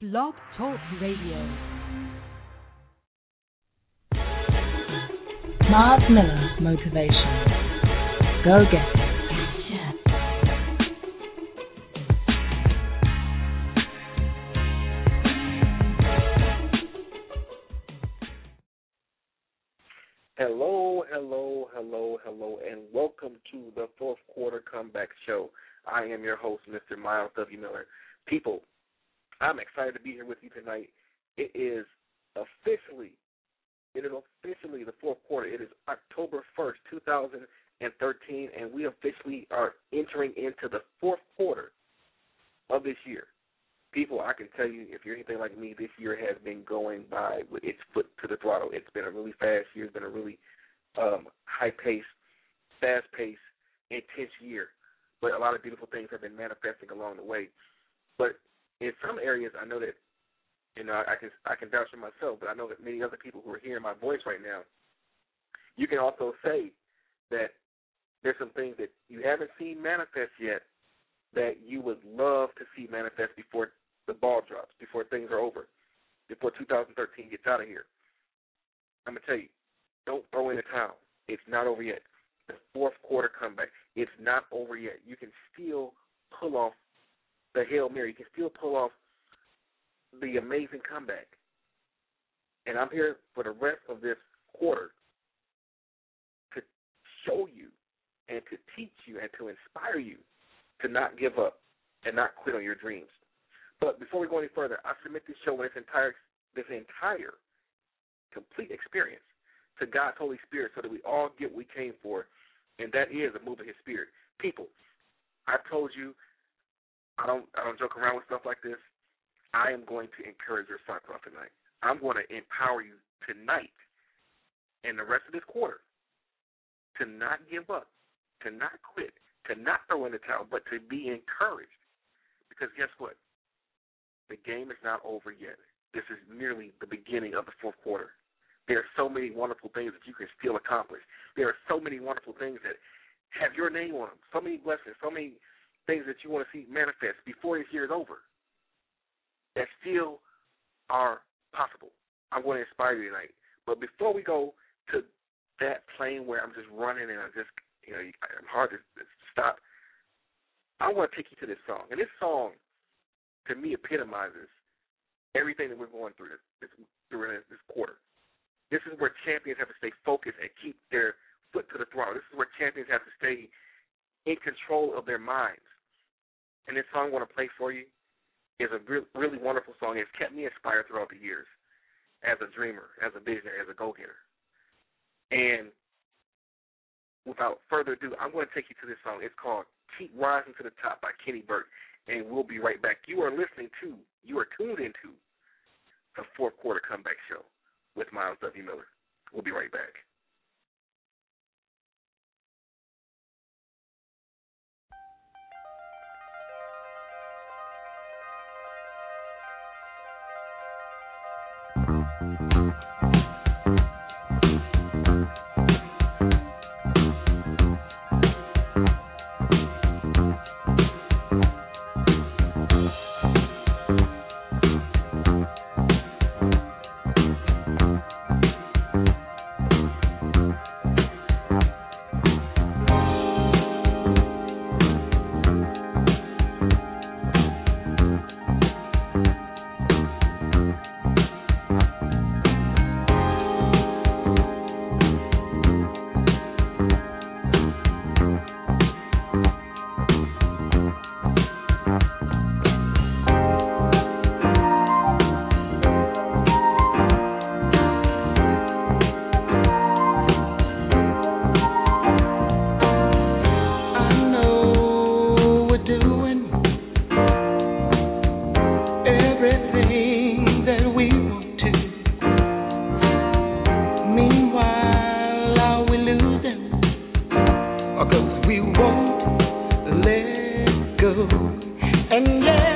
Blog Talk Radio. Mars Miller Motivation. Go get it. Hello, hello, hello, hello, and welcome to the fourth quarter comeback show. I am your host, Mr. Myles W. Miller. People, I'm excited to be here with you tonight. It is officially, it is officially the fourth quarter. It is October 1st, 2013, and we officially are entering into the fourth quarter of this year. People, I can tell you, if you're anything like me, this year has been going by with its foot to the throttle. It's been a really fast year. It's been a really um, high pace, fast pace, intense year. But a lot of beautiful things have been manifesting along the way. But in some areas, I know that you know I can I can vouch for myself, but I know that many other people who are hearing my voice right now, you can also say that there's some things that you haven't seen manifest yet that you would love to see manifest before the ball drops, before things are over, before 2013 gets out of here. I'm gonna tell you, don't throw in the towel. It's not over yet. The fourth quarter comeback, it's not over yet. You can still pull off the Hail Mary. You can still pull off the amazing comeback. And I'm here for the rest of this quarter to show you and to teach you and to inspire you to not give up and not quit on your dreams. But before we go any further, I submit this show with this entire this entire complete experience to God's Holy Spirit so that we all get what we came for, and that is a move of his spirit. People, I told you I don't I don't joke around with stuff like this. I am going to encourage your off tonight. I'm going to empower you tonight and the rest of this quarter to not give up, to not quit, to not throw in the towel, but to be encouraged. Because guess what? The game is not over yet. This is merely the beginning of the fourth quarter. There are so many wonderful things that you can still accomplish. There are so many wonderful things that have your name on them. So many blessings, so many things that you want to see manifest before this year is over that still are possible. I'm going to inspire you tonight. But before we go to that plane where I'm just running and I just, you know, I'm hard to stop, I want to take you to this song. And this song, to me, epitomizes everything that we're going through this, this quarter. This is where champions have to stay focused and keep their foot to the throttle. This is where champions have to stay in control of their minds. And this song I want to play for you is a re- really wonderful song. It's kept me inspired throughout the years as a dreamer, as a visionary, as a go-getter. And without further ado, I'm going to take you to this song. It's called Keep Rising to the Top by Keni Burke. And we'll be right back. You are listening to, you are tuned into the fourth quarter comeback show with Myles W. Miller. We'll be right back. let go and let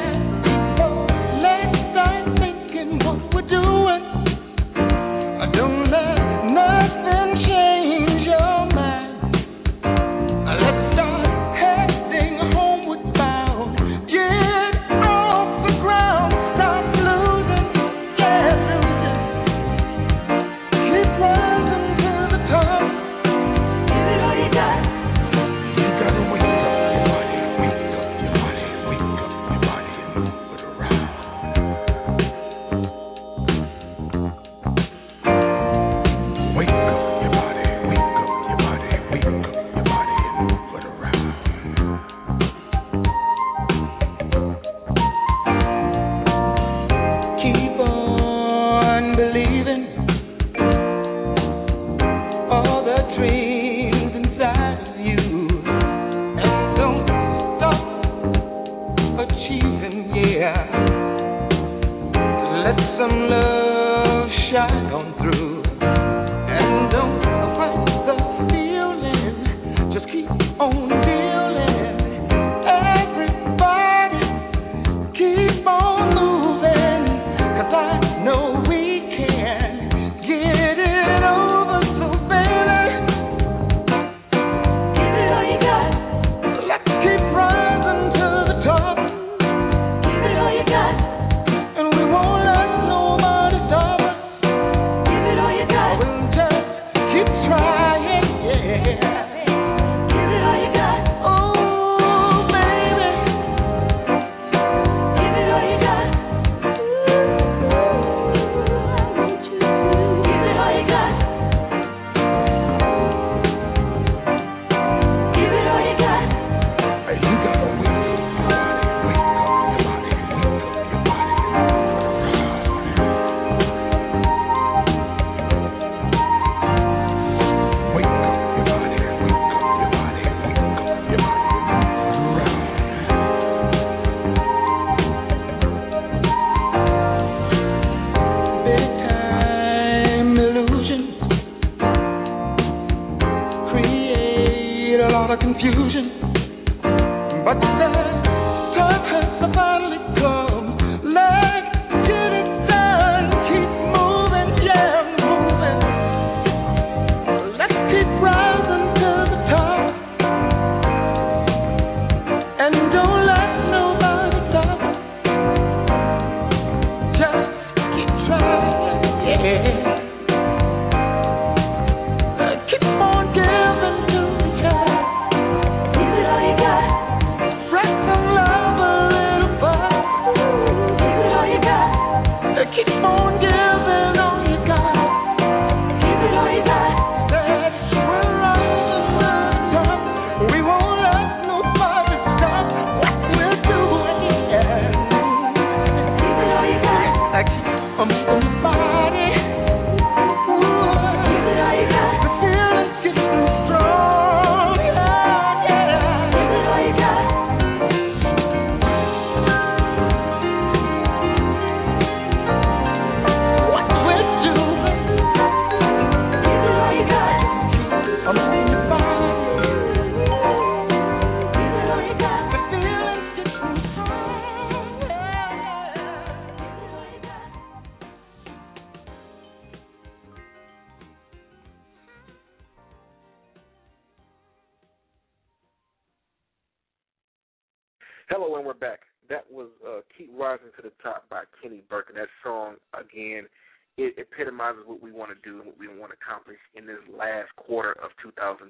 Keni Burke. And that song, again, it epitomizes what we want to do and what we want to accomplish in this last quarter of 2013.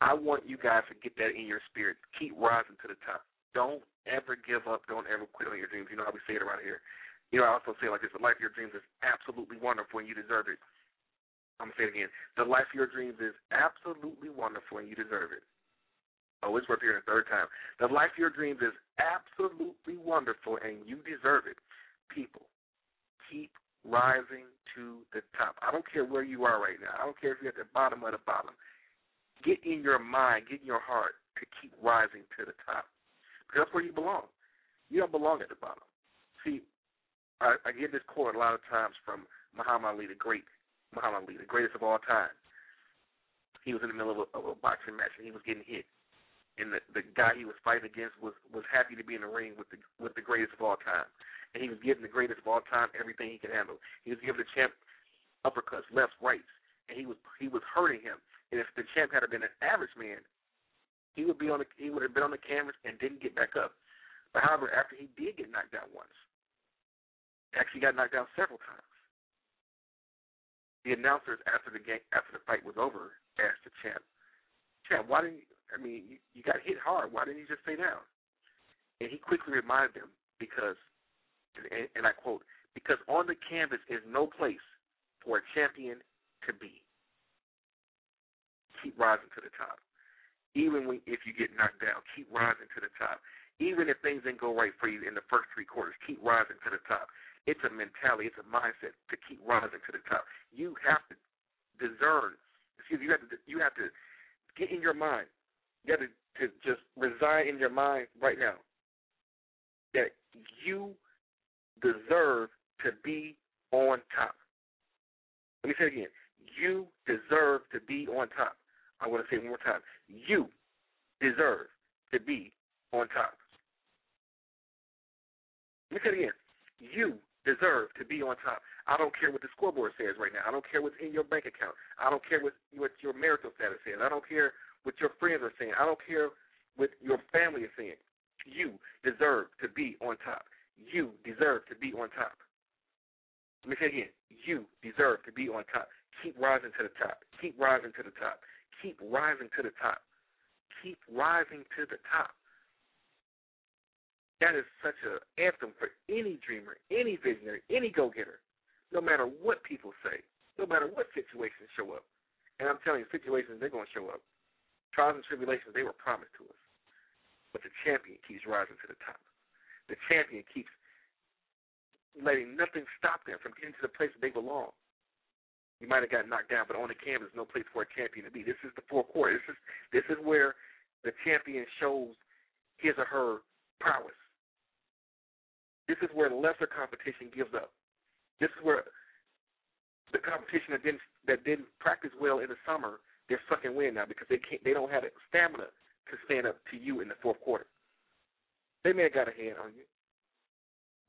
I want you guys to get that in your spirit. Keep rising to the top. Don't ever give up. Don't ever quit on your dreams. You know how we say it around here. You know, I also say it like this: the life of your dreams is absolutely wonderful, and you deserve it. I'm gonna say it again: the life of your dreams is absolutely wonderful, and you deserve it. Oh, it's worth hearing a third time. The life of your dreams is absolutely wonderful, and you deserve it. People, keep rising to the top. I don't care where you are right now. I don't care if you're at the bottom of the bottom. Get in your mind, get in your heart to keep rising to the top. Because that's where you belong. You don't belong at the bottom. See, I, I get this quote a lot of times from Muhammad Ali, the great Muhammad Ali, the greatest of all time. He was in the middle of a, of a boxing match and he was getting hit and the, the guy he was fighting against was was happy to be in the ring with the with the greatest of all time, and he was giving the greatest of all time everything he could handle. He was giving the champ uppercuts, left rights, and he was he was hurting him. And if the champ had been an average man, he would be on the, he would have been on the canvas and didn't get back up. But however, after he did get knocked down once, actually got knocked down several times. The announcers after the game after the fight was over asked the champ, "Champ, why didn't I mean, you, you got hit hard. Why didn't you just stay down? And he quickly reminded them because, and, and I quote, because on the canvas is no place for a champion to be. Keep rising to the top. Even when, if you get knocked down, keep rising to the top. Even if things didn't go right for you in the first three quarters, keep rising to the top. It's a mentality, it's a mindset to keep rising to the top. You have to discern, excuse me, you have to, you have to get in your mind you have to, to just resign in your mind right now that you deserve to be on top. Let me say it again. You deserve to be on top. I want to say it one more time. You deserve to be on top. Let me say it again. You deserve to be on top. I don't care what the scoreboard says right now. I don't care what's in your bank account. I don't care what what your marital status is. I don't care what your friends are saying. I don't care what your family is saying. You deserve to be on top. You deserve to be on top. Let me say again. You deserve to be on top. Keep rising to the top. Keep rising to the top. Keep rising to the top. Keep rising to the top. That is such an anthem for any dreamer, any visionary, any go getter, no matter what people say, no matter what situations show up. And I'm telling you, situations, they're going to show up. Trials and tribulations, they were promised to us. But the champion keeps rising to the top. The champion keeps letting nothing stop them from getting to the place that they belong. You might have gotten knocked down, but on the canvas, no place for a champion to be. This is the fourth quarter. This is this is where the champion shows his or her prowess. This is where lesser competition gives up. This is where the competition that didn't that didn't practice well in the summer, they're sucking wind now because they can't they don't have the stamina to stand up to you in the fourth quarter. They may have got a hand on you.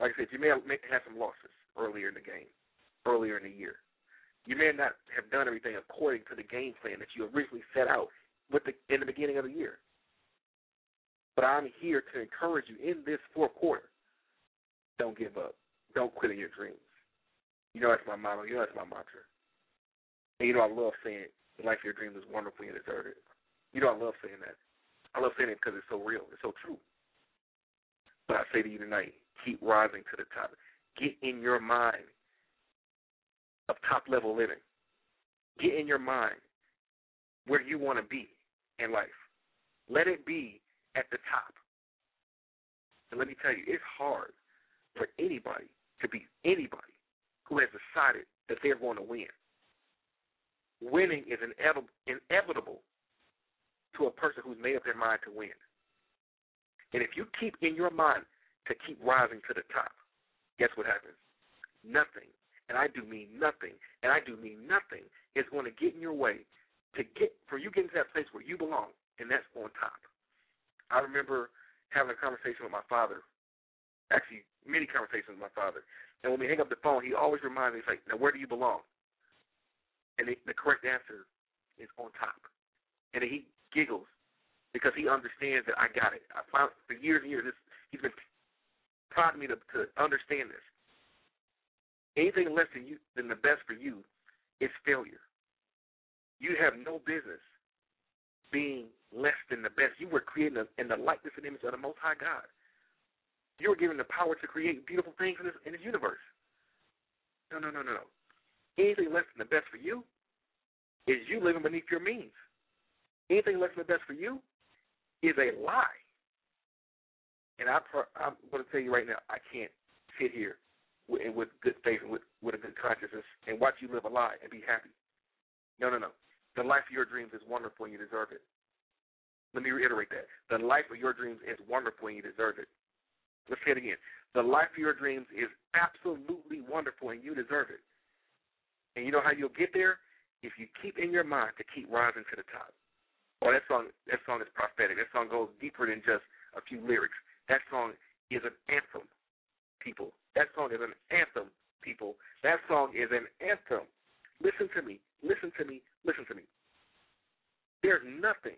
Like I said, you may have had some losses earlier in the game, earlier in the year. You may not have done everything according to the game plan that you originally set out with the, in the beginning of the year. But I'm here to encourage you in this fourth quarter. Don't give up. Don't quit in your dreams. You know that's my motto. You know that's my mantra. And you know I love saying, "The life your dreams is wonderful and you deserve. You know I love saying that. I love saying it because it's so real. It's so true. But I say to you tonight, keep rising to the top. Get in your mind of top level living. Get in your mind where you want to be in life. Let it be at the top. And let me tell you, it's hard for anybody to be anybody who has decided that they're going to win. Winning is inevitable to a person who's made up their mind to win. And if you keep in your mind to keep rising to the top, guess what happens? Nothing, and I do mean nothing, and I do mean nothing, is going to get in your way to get for you getting to that place where you belong, and that's on top. I remember having a conversation with my father, actually many conversations with my father, and when we hang up the phone, he always reminds me, he's like, "Now where do you belong?" And the, the correct answer is on top. And he giggles because he understands that I got it. I found for years and years. This, he's been prodding me to, to understand this. Anything less than you than the best for you is failure. You have no business being less than the best. You were created in the likeness and image of the Most High God. You were given the power to create beautiful things in this in this universe. No, no, no, no, no. Anything less than the best for you is you living beneath your means anything less than the best for you is a lie. And I, I'm going to tell you right now, I can't sit here with, with good faith and with, with a good conscience and watch you live a lie and be happy. No, no, no. The life of your dreams is wonderful and you deserve it. Let me reiterate that. The life of your dreams is wonderful and you deserve it. Let's say it again. The life of your dreams is absolutely wonderful and you deserve it. And you know how you'll get there? If you keep in your mind to keep rising to the top. Oh, that song that song is prophetic. That song goes deeper than just a few lyrics. That song is an anthem, people. That song is an anthem, people. That song is an anthem. Listen to me. Listen to me. Listen to me. There's nothing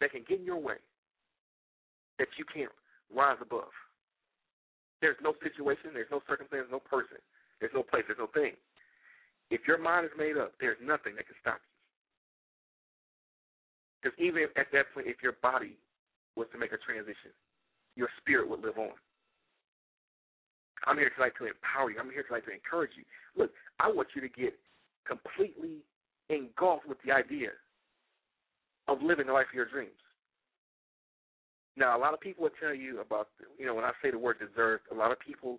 that can get in your way that you can't rise above. There's no situation, there's no circumstance, no person, there's no place, there's no thing. If your mind is made up, there's nothing that can stop you. Because even at that point, if your body was to make a transition, your spirit would live on. I'm here tonight to empower you. I'm here tonight to encourage you. Look, I want you to get completely engulfed with the idea of living the life of your dreams. Now, a lot of people will tell you about, you know, when I say the word deserve, a lot of people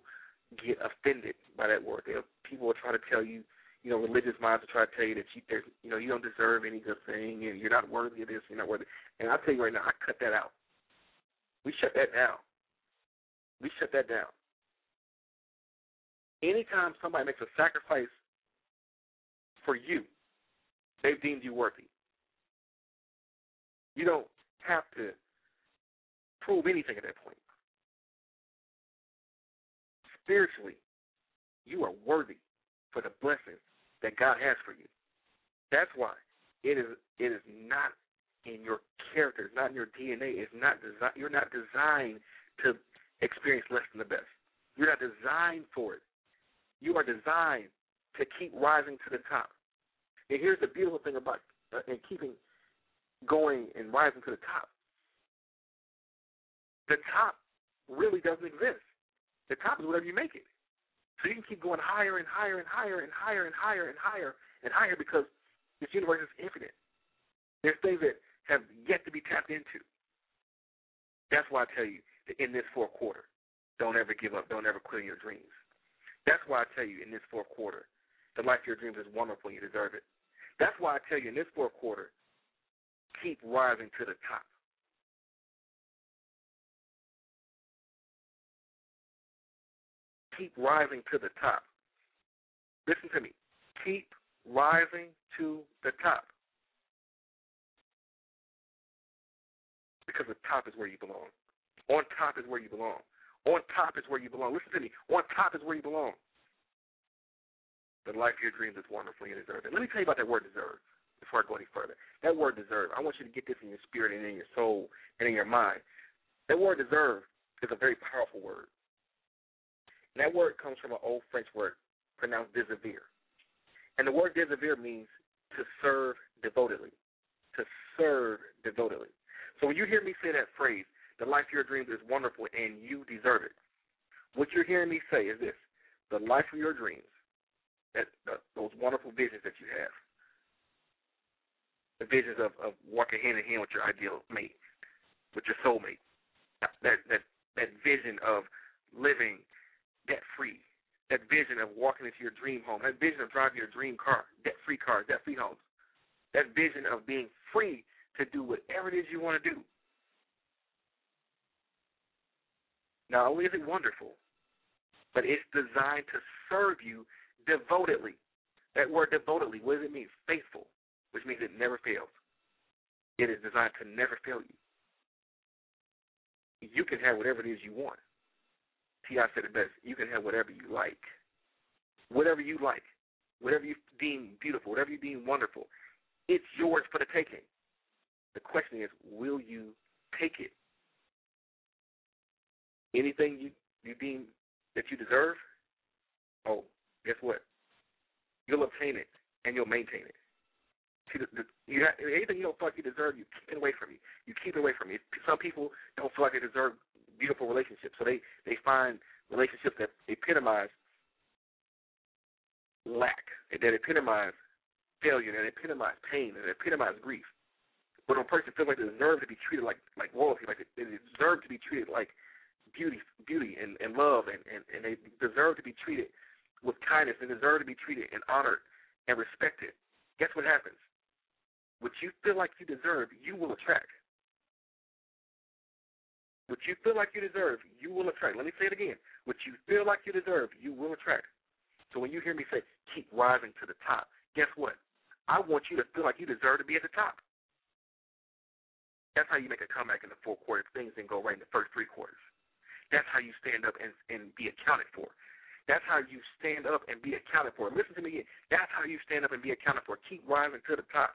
get offended by that word. They'll, people will try to tell you, you know, religious minds will try to tell you that you, you know, you don't deserve any good thing, and you're not worthy of this, you're not worthy. And I'll tell you right now, I cut that out. We shut that down. We shut that down. Anytime somebody makes a sacrifice for you, they've deemed you worthy. You don't have to prove anything at that point. Spiritually, you are worthy for the blessings that God has for you. That's why it is it is not in your character, it's not in your DNA, it's not desi- you're not designed to experience less than the best. You're not designed for it. You are designed to keep rising to the top. And here's the beautiful thing about uh, and keeping going and rising to the top. The top really doesn't exist. The top is whatever you make it. So you can keep going higher and higher and higher and higher and higher and higher and higher because this universe is infinite. There's things that have yet to be tapped into. That's why I tell you that in this fourth quarter, don't ever give up. Don't ever quit your dreams. That's why I tell you in this fourth quarter, the life of your dreams is wonderful you deserve it. That's why I tell you in this fourth quarter, keep rising to the top. Keep rising to the top. Listen to me. Keep rising to the top. Because the top is where you belong. On top is where you belong. On top is where you belong. Listen to me. On top is where you belong. The life of your dreams is wonderful and deserve it. Let me tell you about that word deserve before I go any further. That word deserve, I want you to get this in your spirit and in your soul and in your mind. That word deserve is a very powerful word. That word comes from an old French word pronounced deservir. And the word deservir means to serve devotedly. To serve devotedly. So when you hear me say that phrase, the life of your dreams is wonderful and you deserve it. What you're hearing me say is this the life of your dreams that, those wonderful visions that you have, the visions of, of walking hand in hand with your ideal mate, with your soulmate, that that that vision of living debt free, that vision of walking into your dream home, that vision of driving your dream car, debt free cars, debt free homes, that vision of being free to do whatever it is you want to do. Not only is it wonderful, but it's designed to serve you devotedly. That word devotedly, what does it mean? Faithful, which means it never fails. It is designed to never fail you. You can have whatever it is you want. T.I. said it best. You can have whatever you like. Whatever you like. Whatever you deem beautiful, whatever you deem wonderful. It's yours for the taking. The question is, will you take it? Anything you, you deem that you deserve, oh, guess what? You'll obtain it and you'll maintain it. See, the, the, you have, anything you don't feel like you deserve, you keep it away from you. You keep it away from you. Some people don't feel like they deserve beautiful relationships, so they they find relationships that epitomize lack, that epitomize failure, that epitomize pain, that epitomize grief. But when a person feels like they deserve to be treated like like royalty, like they, deserve to be treated like beauty, beauty and, and love, and, and and they deserve to be treated with kindness and deserve to be treated and honored and respected, guess what happens? What you feel like you deserve, you will attract. What you feel like you deserve, you will attract. Let me say it again. What you feel like you deserve, you will attract. So when you hear me say, keep rising to the top, guess what? I want you to feel like you deserve to be at the top. That's how you make a comeback in the fourth quarter if things didn't go right in the first three quarters. That's how you stand up and, and be accounted for. That's how you stand up and be accounted for. Listen to me again. That's how you stand up and be accounted for. Keep rising to the top.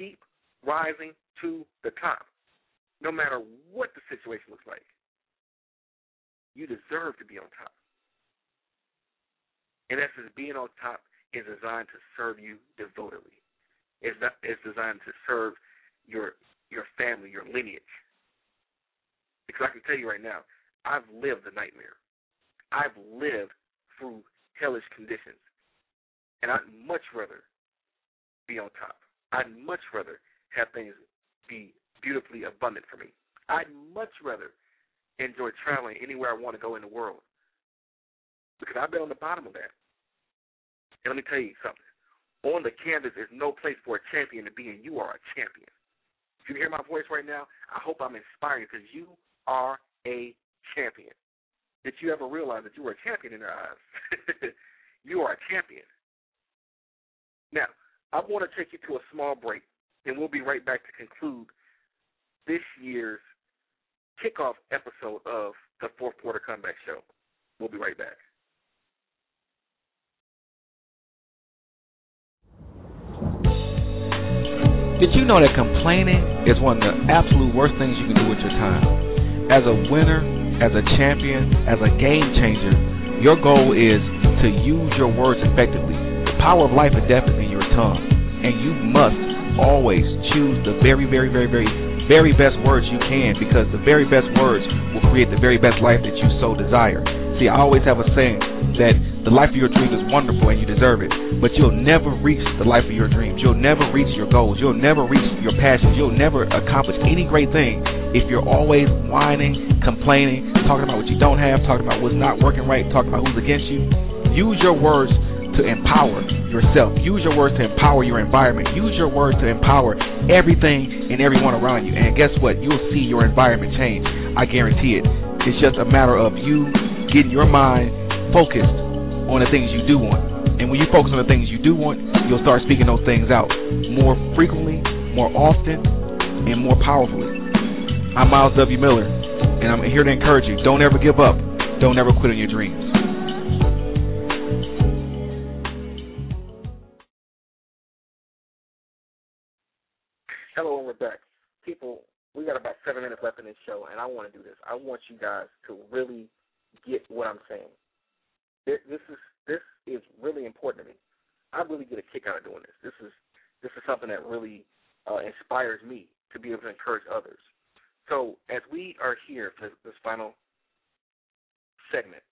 Keep rising to the top. No matter what the situation looks like. You deserve to be on top. In essence, being on top is designed to serve you devotedly. It's, not, it's designed to serve your your family, your lineage. Because I can tell you right now, I've lived the nightmare. I've lived through hellish conditions. And I'd much rather be on top. I'd much rather have things be beautifully abundant for me. I'd much rather enjoy traveling anywhere I want to go in the world because I've been on the bottom of that. And let me tell you something. On the canvas is no place for a champion to be, and you are a champion. If you hear my voice right now, I hope I'm inspiring because you are a champion. Did you ever realize that you were a champion in their eyes? you are a champion. Now, I want to take you to a small break, and we'll be right back to conclude this year's kickoff episode of the Fourth Quarter Comeback Show. We'll be right back. Did you know that complaining is one of the absolute worst things you can do with your time? As a winner, as a champion, as a game changer, your goal is to use your words effectively. The power of life and death is in your tongue, and you must always choose the very, very, very, very, very best words you can because the very best words will create the very best life that you so desire. See, I always have a saying that the life of your dreams is wonderful and you deserve it, but you'll never reach the life of your dreams. You'll never reach your goals. You'll never reach your passions. You'll never accomplish any great thing if you're always whining, complaining, talking about what you don't have, talking about what's not working right, talking about who's against you. Use your words to empower yourself. Use your words to empower your environment. Use your words to empower everything and everyone around you. And guess what? You'll see your environment change. I guarantee it. It's just a matter of you getting your mind focused on the things you do want. And when you focus on the things you do want, you'll start speaking those things out more frequently, more often, and more powerfully. I'm Myles W. Miller, and I'm here to encourage you. Don't ever give up. Don't ever quit on your dreams. We're back. People, we got about seven minutes left in this show, and I want to do this. I want you guys to really get what I'm saying. This is this is really important to me. I really get a kick out of doing this. This is this is something that really uh, inspires me to be able to encourage others. So as we are here for this final segment,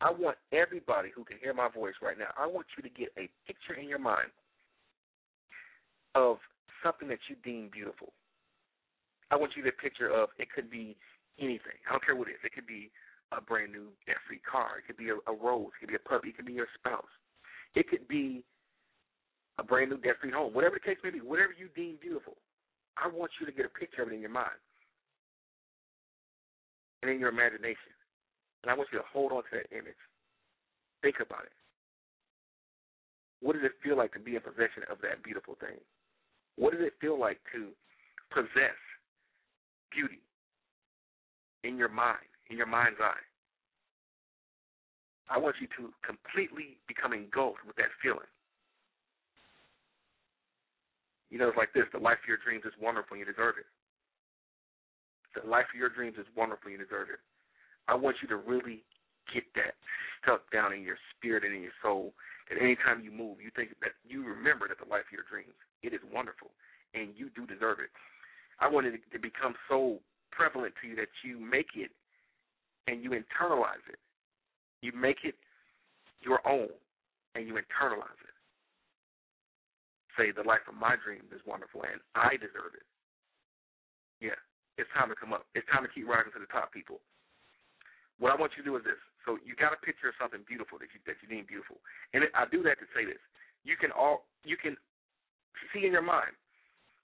I want everybody who can hear my voice right now. I want you to get a picture in your mind of something that you deem beautiful. I want you to picture of it could be anything. I don't care what it is. It could be a brand new debt free car. It could be a, a rose. It could be a puppy. It could be your spouse. It could be a brand new debt free home. Whatever the case may be, whatever you deem beautiful, I want you to get a picture of it in your mind and in your imagination. And I want you to hold on to that image. Think about it. What does it feel like to be in possession of that beautiful thing? What does it feel like to possess beauty in your mind? in your mind's eye. I want you to completely become engulfed with that feeling. You know, it's like this the life of your dreams is wonderful you deserve it. The life of your dreams is wonderful you deserve it. I want you to really get that stuck down in your spirit and in your soul that anytime you move, you think that you remember that the life of your dreams, it is wonderful and you do deserve it. I want it to become so prevalent to you that you make it and you internalize it. You make it your own and you internalize it. Say, the life of my dreams is wonderful and I deserve it. Yeah, it's time to come up. It's time to keep rising to the top, people. What I want you to do is this. So you got a picture of something beautiful that you that you deem beautiful, and I do that to say this. You can all you can see in your mind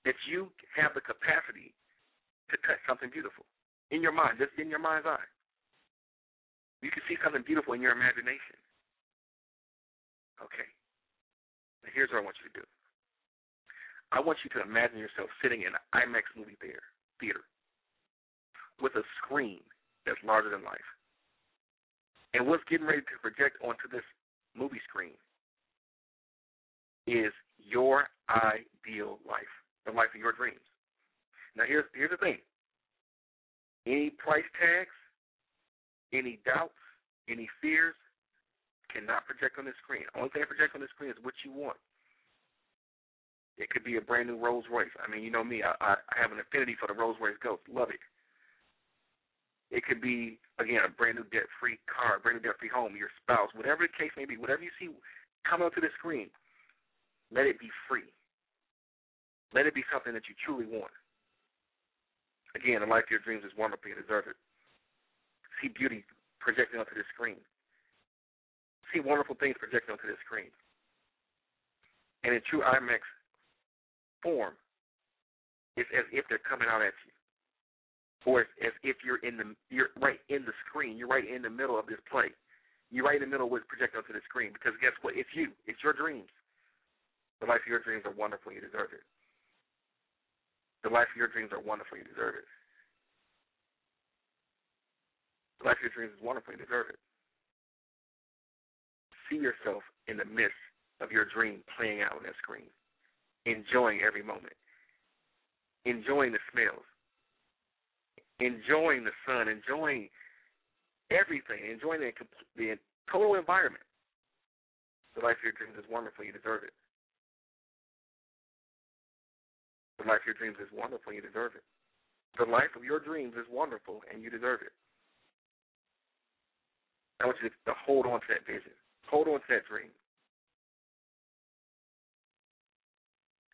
that you have the capacity to touch something beautiful in your mind, just in your mind's eye. You can see something beautiful in your imagination. Okay. Now here's what I want you to do. I want you to imagine yourself sitting in an IMAX movie theater, theater with a screen that's larger than life. And what's getting ready to project onto this movie screen is your ideal life, the life of your dreams. Now here's here's the thing. Any price tags, any doubts, any fears cannot project on the screen. Only thing that project on the screen is what you want. It could be a brand new Rolls Royce. I mean, you know me. I, I, I have an affinity for the Rolls Royce Ghost. Love it. It could be again a brand new debt-free car, brand new debt-free home, your spouse, whatever the case may be. Whatever you see come onto the screen, let it be free. Let it be something that you truly want. Again, the life of your dreams is wonderful. You deserve it see beauty projecting onto the screen. see wonderful things projected onto the screen. And in true IMAX form, it's as if they're coming out at you. Or if you're in the you're right in the screen. You're right in the middle of this play. You're right in the middle of what's projected onto the screen. Because guess what? It's you. It's your dreams. The life of your dreams are wonderful. You deserve it. The life of your dreams are wonderful. You deserve it. The life of your dreams is wonderful. You deserve it. See yourself in the midst of your dream playing out on that screen, enjoying every moment, enjoying the smells, enjoying the sun, enjoying everything, enjoying the, the total environment. The life of your dreams is wonderful. You deserve it. The life of your dreams is wonderful. You deserve it. The life of your dreams is wonderful, and you deserve it. I want you to, to hold on to that vision. Hold on to that dream.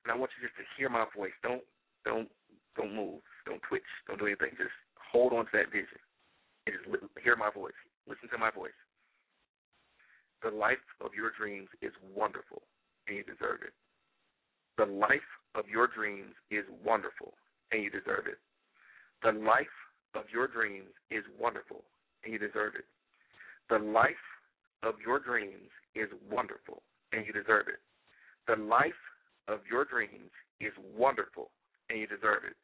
And I want you just to hear my voice. Don't don't don't move. Don't twitch. Don't do anything. Just hold on to that vision and just hear my voice. Listen to my voice. The life of your dreams is wonderful, and you deserve it. The life of your dreams is wonderful, and you deserve it. The life of your dreams is wonderful, and you deserve it. The life of your dreams is wonderful, and you deserve it. The life of your dreams is wonderful, and you deserve it.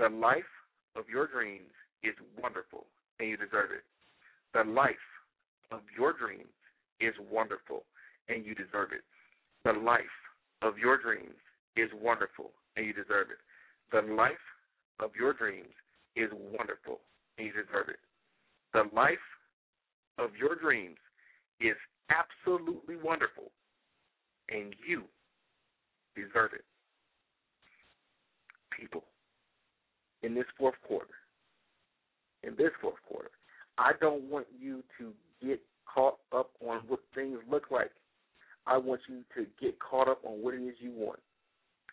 The life of your dreams is wonderful, and you deserve it. The life of your dreams is wonderful, and you deserve it. The life of your dreams is wonderful, and you deserve it. The life of your dreams is wonderful, and you deserve it. The life of your dreams is absolutely wonderful, and you deserve it. People, in this fourth quarter, in this fourth quarter, I don't want you to get caught up on what things look like. I want you to get caught up on what it is you want.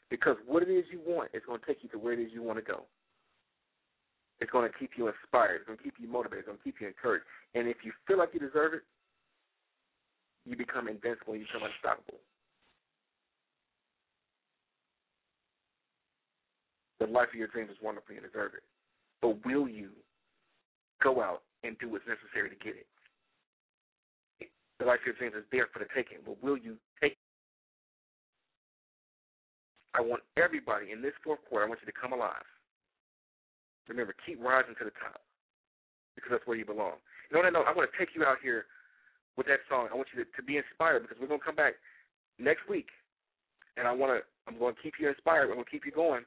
Because what it is you want is going to take you to where it is you want to go. It's going to keep you inspired. It's going to keep you motivated. It's going to keep you encouraged. And if you feel like you deserve it, you become invincible. You become unstoppable. The life of your dreams is wonderful. You deserve it. But will you go out and do what's necessary to get it? The life of your dreams is there for the taking, but will you take it? I want everybody in this fourth quarter, I want you to come alive. Remember, keep rising to the top because that's where you belong. You know what I know? I want to take you out here with that song. I want you to, to be inspired because we're going to come back next week, and I want to. I'm going to keep you inspired. I'm going to keep you going.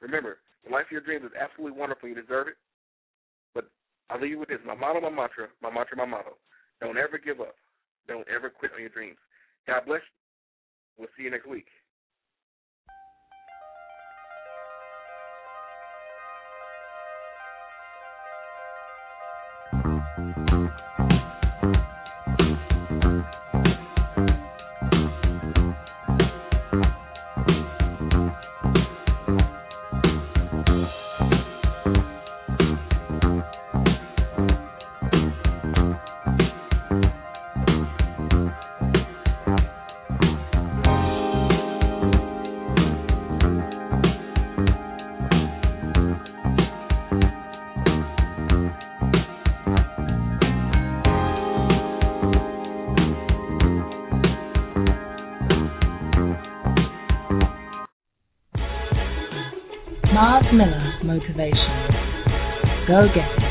Remember, the life of your dreams is absolutely wonderful. You deserve it. But I'll leave you with this: my motto, my mantra, my mantra, my motto. Don't ever give up. Don't ever quit on your dreams. God bless you. We'll see you next week. Mars Miller Motivation. Go get it.